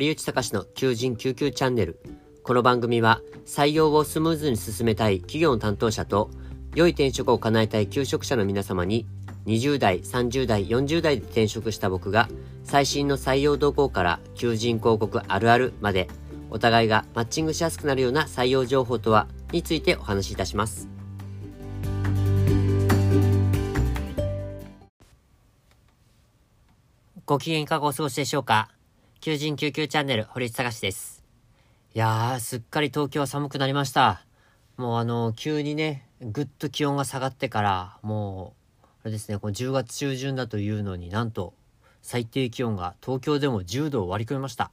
堀内隆の求人救急チャンネル。この番組は採用をスムーズに進めたい企業の担当者と良い転職を叶えたい求職者の皆様に20代、30代、40代で転職した僕が最新の採用動向から求人広告あるあるまでお互いがマッチングしやすくなるような採用情報とはについてお話しいたします。ご機嫌いかがお過ごしでしょうか？求人救急チャンネル、堀内隆です。いやー、すっかり東京は寒くなりました。もうあの、急にね、ぐっと気温が下がってから、もう、あれですね、この10月中旬だというのになんと、最低気温が東京でも10度を割り込みました。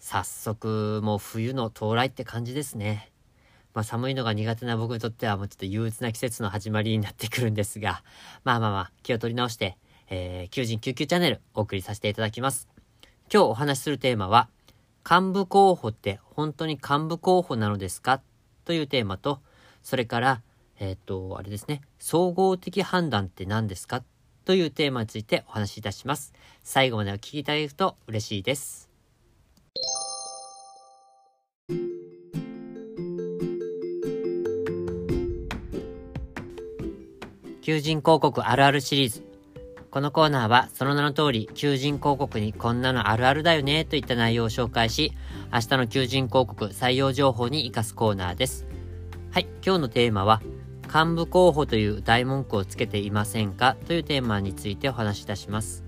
早速、もう冬の到来って感じですね。まあ寒いのが苦手な僕にとってはもうちょっと憂鬱な季節の始まりになってくるんですが、まあまあまあ、気を取り直して、えー、求人救急チャンネルお送りさせていただきます。今日お話しするテーマは、幹部候補って本当に幹部候補なのですかというテーマと、それから、えっ、と、あれですね、総合的判断って何ですかというテーマについてお話しいたします。最後までお聞きいただけると嬉しいです。求人広告あるあるシリーズこのコーナーはその名の通り求人広告にこんなのあるあるだよねといった内容を紹介し、明日の求人広告採用情報に活かすコーナーです。はい、今日のテーマは幹部候補という大文句をつけていませんかというテーマについてお話しいたします。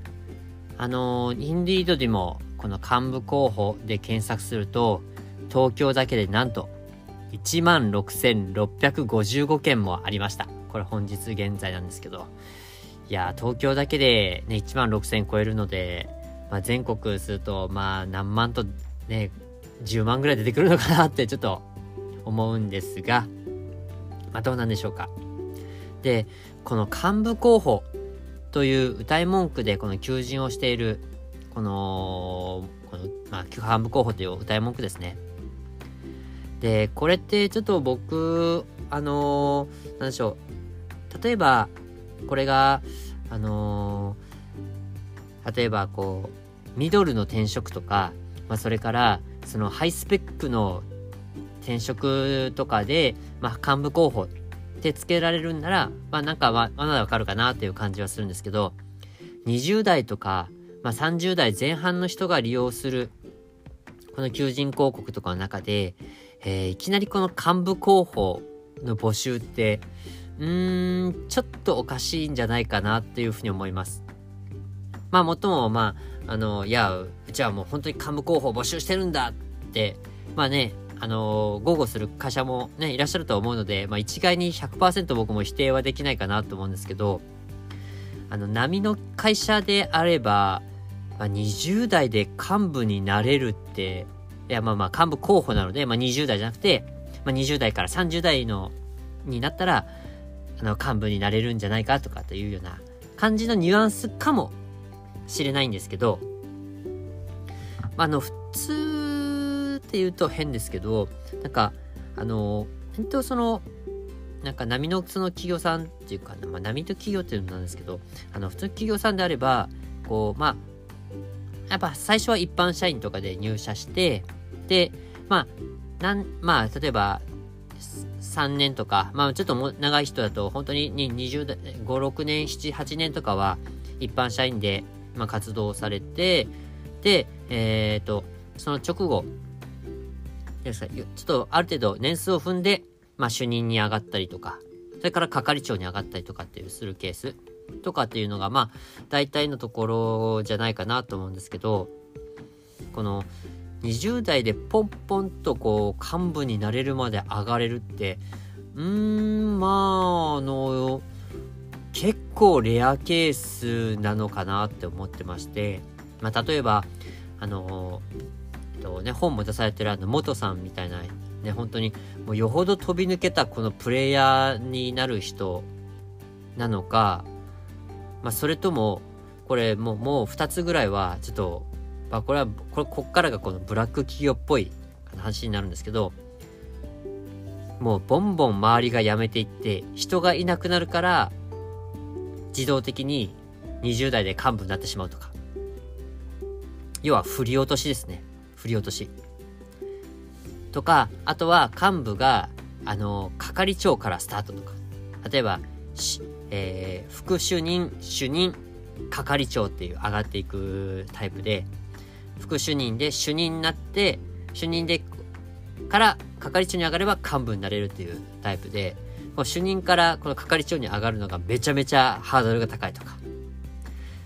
あのインディードでもこの幹部候補で検索すると東京だけでなんと16,655件もありました。これ本日現在なんですけど。いや、東京だけでね、1万6000超えるので、まあ、全国すると、まあ、何万とね、10万ぐらい出てくるのかなってちょっと思うんですが、まあ、どうなんでしょうか。で、この幹部候補という歌い文句でこの求人をしている、この、この、まあ、幹部候補という歌い文句ですね。で、これってちょっと僕、あのー、なんでしょう。例えば、これが、あのー、例えばこう、ミドルの転職とか、まあ、それから、そのハイスペックの転職とかで、まあ、幹部候補ってつけられるんなら、まあ、なんかま、まだわかるかなっていう感じはするんですけど、20代とか、まあ、30代前半の人が利用する、この求人広告とかの中で、えー、いきなりこの幹部候補の募集って、うーん、ちょっとおかしいんじゃないかなっていうふうに思います。まあ、もっとも、まあ、あの、いや、うちはもう本当に幹部候補を募集してるんだって、まあね、あの豪語する会社もね、いらっしゃると思うので、まあ一概に100%僕も否定はできないかなと思うんですけど、あの、波の会社であれば、まあ、20代で幹部になれるって、いや、まあまあ幹部候補なので、まあ20代じゃなくて、まあ20代から30代の、になったら、あの、幹部になれるんじゃないかとかというような感じのニュアンスかもしれないんですけど、まあの、普通って言うと変ですけど、なんか、あの、本当その、なんか波のその企業さんっていうか、まあ、波の企業っていうのなんですけど、あの、普通の企業さんであれば、こう、まあ、やっぱ最初は一般社員とかで入社して、で、まあ、なん、まあ、例えば、3年とか、まあちょっとも長い人だと本当に20代、5、6年、7、8年とかは一般社員で、まあ、活動されて、で、えっ、ー、と、その直後、ちょっとある程度年数を踏んで、まあ主任に上がったりとか、それから係長に上がったりとかっていうするケースとかっていうのが、まあ大体のところじゃないかなと思うんですけど、この、20代でポンポンとこう幹部になれるまで上がれるってうーんまああの結構レアケースなのかなって思ってまして、まあ、例えばあのえっとね本も出されてるあの元さんみたいなね本当にもうよほど飛び抜けたこのプレイヤーになる人なのかまあそれともこれもうもう2つぐらいはちょっとまあ、これは、これ、こっからがこのブラック企業っぽい話になるんですけど、もうボンボン周りが辞めていって、人がいなくなるから、自動的に20代で幹部になってしまうとか。要は振り落としですね。振り落とし。とか、あとは幹部が、あの、係長からスタートとか。例えば、しえー、副主任、主任、係長っていう上がっていくタイプで、副主任で主任になって、主任で、から係長に上がれば幹部になれるっていうタイプで、この主任からこの係長に上がるのがめちゃめちゃハードルが高いとか、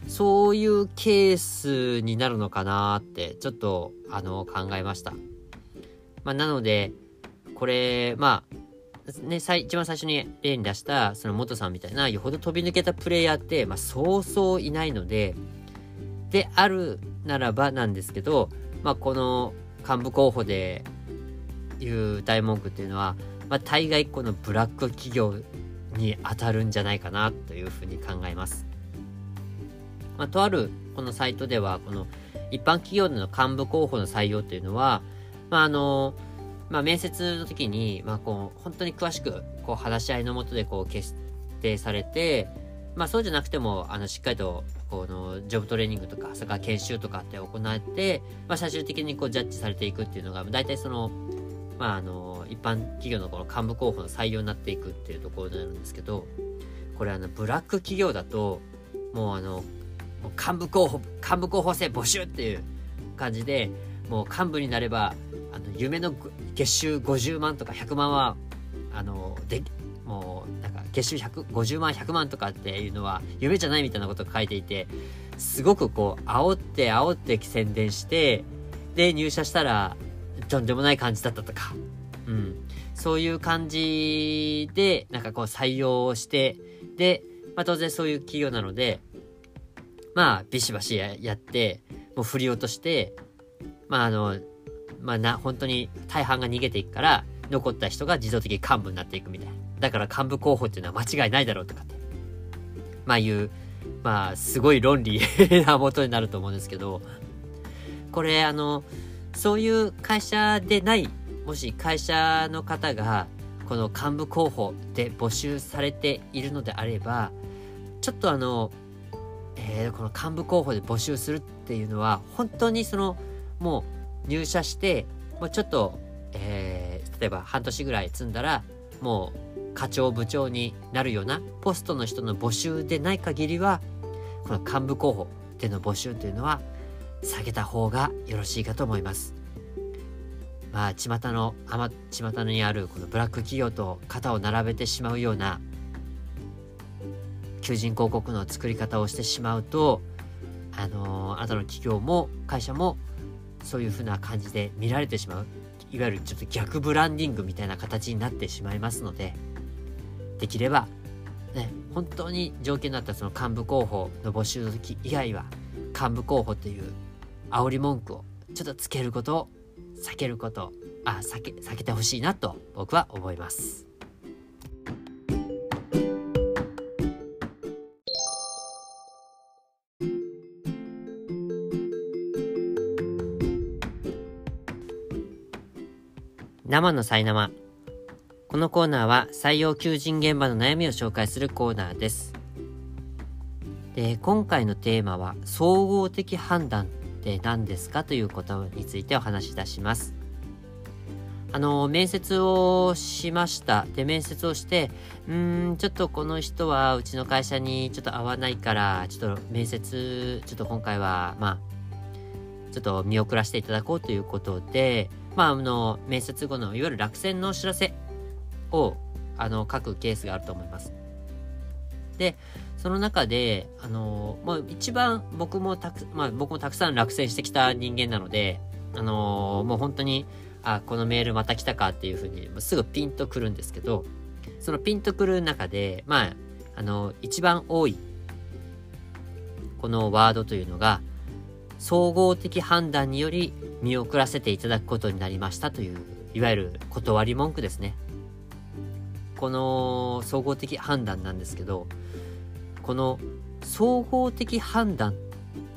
そういうケースになるのかなって、ちょっと、あの、考えました。まあ、なので、これ、まあ、ね、一番最初に例に出した、その元さんみたいな、よほど飛び抜けたプレイヤーって、まあ、そうそういないので、であるならばなんですけど、まあ、この幹部候補でいう大文句っていうのは、まあ、大概このブラック企業に当たるんじゃないかなというふうに考えます。まあ、とあるこのサイトでは、この一般企業での幹部候補の採用っていうのは、まあ、あの、まあ、面接の時に、まあ、こう、本当に詳しく、こう、話し合いのもとで、こう、決定されて、まあ、そうじゃなくても、あの、しっかりと、この、ジョブトレーニングとか、それから研修とかって行って、まあ、最終的にこう、ジャッジされていくっていうのが、大体その、まあ、あの、一般企業のこの幹部候補の採用になっていくっていうところになるんですけど、これあの、ブラック企業だと、もうあの、幹部候補、幹部候補生募集っていう感じで、もう幹部になれば、あの、夢の月収50万とか100万は、あの、で、もう、なんか、月収150万、100万とかっていうのは、夢じゃないみたいなことが書いていて、すごくこう、煽って煽って宣伝して、で、入社したら、とんでもない感じだったとか、うん。そういう感じで、なんかこう採用をして、で、まあ当然そういう企業なので、まあ、ビシバシやって、もう振り落として、まああの、まあな、本当に大半が逃げていくから、残った人が自動的に幹部になっていくみたいな。だから幹部候補っていうのは間違いないだろうとかって。まあいう、まあ、すごい論理なもとになると思うんですけど、これあの、そういう会社でない、もし会社の方が、この幹部候補で募集されているのであれば、ちょっとあの、えー、この幹部候補で募集するっていうのは、本当にその、もう入社して、もうちょっと、えー、例えば半年ぐらい積んだら、もう課長部長になるようなポストの人の募集でない限りは、この幹部候補での募集というのは、下げた方がよろしいかと思います。まあ、巷の、あま、巷にあるこのブラック企業と肩を並べてしまうような求人広告の作り方をしてしまうと、あのー、あなたの企業も会社もそういう風な感じで見られてしまう。いわゆるちょっと逆ブランディングみたいな形になってしまいますので、できれば、ね、本当に条件になったその幹部候補の募集の時以外は、幹部候補という煽り文句をちょっとつけることを避けること、あ、避け、避けてほしいなと僕は思います。生のさい生。このコーナーは採用求人現場の悩みを紹介するコーナーです。で、今回のテーマは総合的判断って何ですかということについてお話しいたします。あの、面接をしました。で、面接をして、うん、ちょっとこの人はうちの会社にちょっと合わないから、ちょっと面接、ちょっと今回は、まあ、ちょっと見送らせていただこうということで、まあ、あの、面接後のいわゆる落選のお知らせを、あの、書くケースがあると思います。で、その中で、あの、もう一番僕もたく、まあ僕もたくさん落選してきた人間なので、あの、もう本当に、あ、このメールまた来たかっていうふうに、すぐピンとくるんですけど、そのピンとくる中で、まあ、あの、一番多い、このワードというのが、総合的判断により見送らせていただくことになりましたという、いわゆる断り文句ですね。この総合的判断なんですけど、この総合的判断っ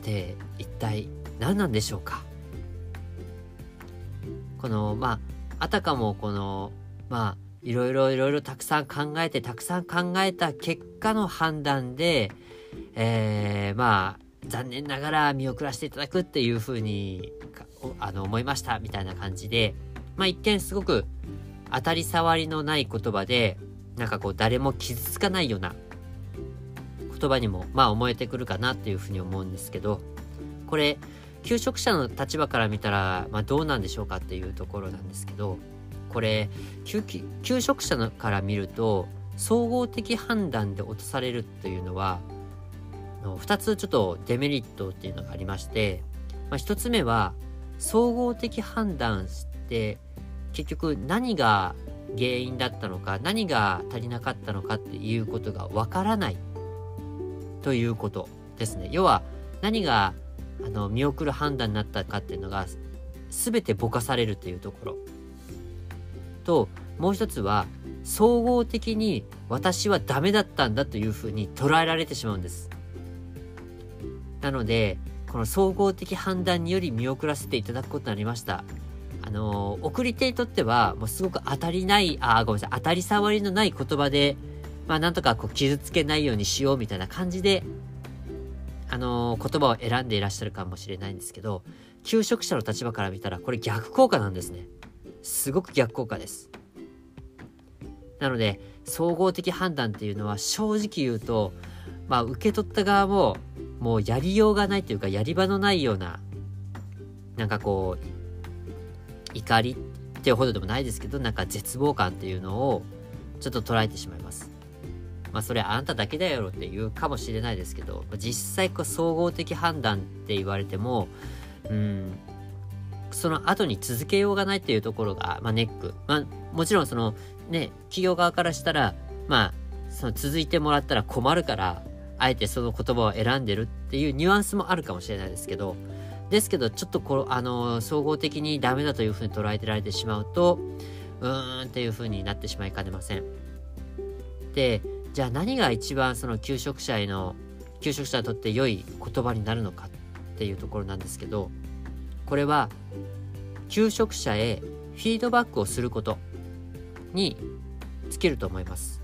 て一体何なんでしょうか？この、まあ、あたかもこの、まあ、いろいろいろいろたくさん考えて、たくさん考えた結果の判断で、えー、まあ、残念ながら見送らせていただくっていうふうにあの思いましたみたいな感じで、まあ一見すごく当たり障りのない言葉で、なんかこう誰も傷つかないような言葉にもまあ思えてくるかなっていうふうに思うんですけど、これ、求職者の立場から見たら、まあ、どうなんでしょうかっていうところなんですけど、これ、求職者から見ると、総合的判断で落とされるっていうのは、2つちょっとデメリットっていうのがありまして、まあ、1つ目は、総合的判断して結局何が原因だったのか何が足りなかったのかっていうことがわからないということですね。要は何があの見送る判断になったかっていうのが全てぼかされるというところ。ともう一つは総合的に私はダメだったんだというふうに捉えられてしまうんです。なのでこの総合的判断により見送らせていただくことになりました。あのー、送り手にとっては、もうすごく当たりない、あ、ごめんなさい、当たり障りのない言葉で、まあなんとかこう傷つけないようにしようみたいな感じで、あのー、言葉を選んでいらっしゃるかもしれないんですけど、求職者の立場から見たらこれ逆効果なんですね。すごく逆効果です。なので、総合的判断っていうのは正直言うと、まあ受け取った側も、もうやりようがないというか、やり場のないような、なんかこう、怒りっていうほどでもないですけどなんか絶望感っていうのをちょっと捉えてしまいますまあそれあなただけだよって言うかもしれないですけど実際こう総合的判断って言われてもうんその後に続けようがないっていうところが、まあ、ネック。まあ、もちろんそのね、企業側からしたら、まあ、その続いてもらったら困るから、あえてその言葉を選んでるっていうニュアンスもあるかもしれないですけど、ですけど、ちょっとこあの、総合的にダメだというふうに捉えてられてしまうと、うーんっていうふうになってしまいかねません。で、じゃあ何が一番その求職者への、求職者にとって良い言葉になるのかっていうところなんですけど、これは、求職者へフィードバックをすることに尽きると思います。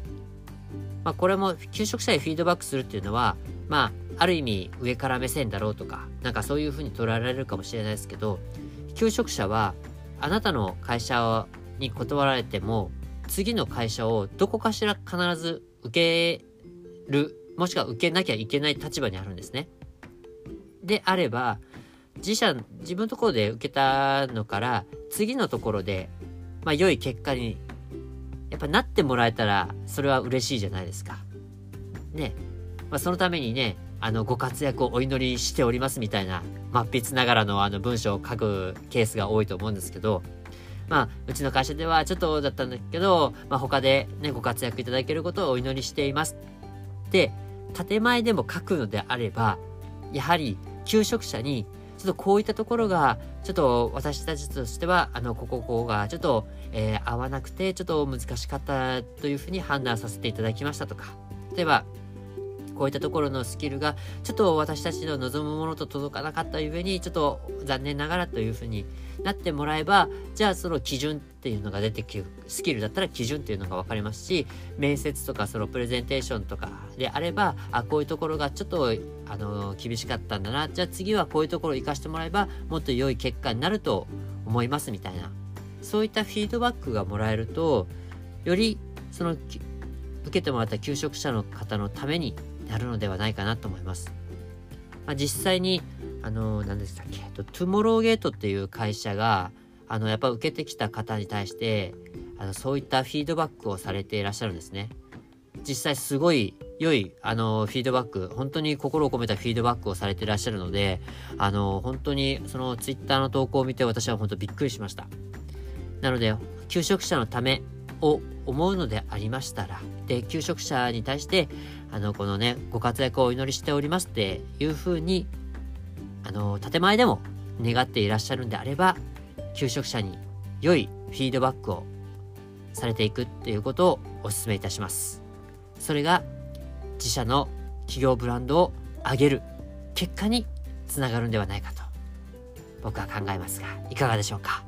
まあ、これも求職者へフィードバックするっていうのは、まあ、ある意味上から目線だろうとか、なんかそういうふうに捉えられるかもしれないですけど、求職者はあなたの会社に断られても、次の会社をどこかしら必ず受ける、もしくは受けなきゃいけない立場にあるんですね。であれば、自社、自分のところで受けたのから、次のところで、まあ良い結果に、やっぱなってもらえたら、それは嬉しいじゃないですか。ね。まあそのためにね、あの、ご活躍をお祈りしておりますみたいな、末筆ながらのあの文章を書くケースが多いと思うんですけど、まあ、うちの会社ではちょっとだったんだけど、まあ、他でね、ご活躍いただけることをお祈りしています。で、建前でも書くのであれば、やはり、求職者に、ちょっとこういったところが、ちょっと私たちとしては、あの、ここ、ここが、ちょっと、えー、合わなくて、ちょっと難しかったというふうに判断させていただきましたとか、例えば、こういったところのスキルが、ちょっと私たちの望むものと届かなかったゆえに、ちょっと残念ながらというふうになってもらえば、じゃあその基準っていうのが出てくる、スキルだったら基準っていうのが分かりますし、面接とかそのプレゼンテーションとかであれば、あ、こういうところがちょっと、あの、厳しかったんだな。じゃあ次はこういうところを活かしてもらえば、もっと良い結果になると思いますみたいな。そういったフィードバックがもらえると、よりその受けてもらった求職者の方のためになるのではないかなと思います。まあ、実際に、あの、何でしたっけ、トゥモローゲートっていう会社が、あの、やっぱ受けてきた方に対して、あの、そういったフィードバックをされていらっしゃるんですね。実際すごい良い、あの、フィードバック、本当に心を込めたフィードバックをされていらっしゃるので、あの、本当にそのツイッターの投稿を見て私は本当びっくりしました。なので、求職者のためを思うのでありましたら、で、求職者に対して、あの、このね、ご活躍をお祈りしておりますっていうふうに、あの、建前でも願っていらっしゃるんであれば、求職者に良いフィードバックをされていくっていうことをお勧めいたします。それが自社の企業ブランドを上げる結果につながるんではないかと僕は考えますが、いかがでしょうか？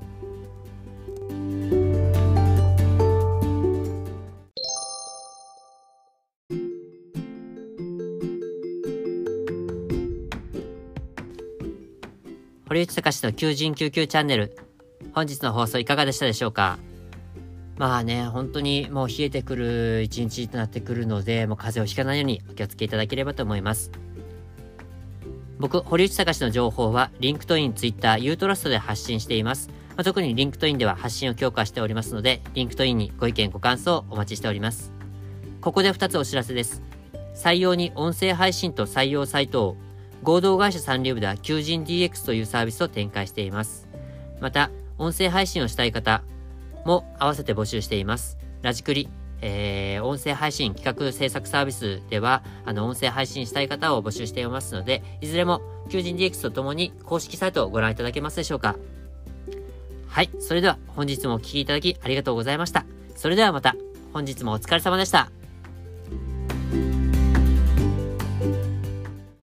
堀内隆の求人救急チャンネル。本日の放送いかがでしたでしょうか？まあね、本当にもう冷えてくる一日となってくるので、もう風邪をひかないようにお気をつけいただければと思います。僕、堀内隆の情報は、 LinkedIn、ツイッター、 YOUTRUST で発信しています。まあ、特に LinkedIn では発信を強化しておりますので、リンクトインにご意見ご感想をお待ちしております。ここで2つお知らせです。採用に音声配信と採用サイトを合同会社サンリブでは求人 DX というサービスを展開しています。また、音声配信をしたい方も合わせて募集しています。ラジクリ、えー、音声配信企画制作サービスでは、あの、音声配信したい方を募集していますので、いずれも求人 DX とともに公式サイトをご覧いただけますでしょうか。はい。それでは本日もお聴きいただきありがとうございました。それではまた、本日もお疲れ様でした。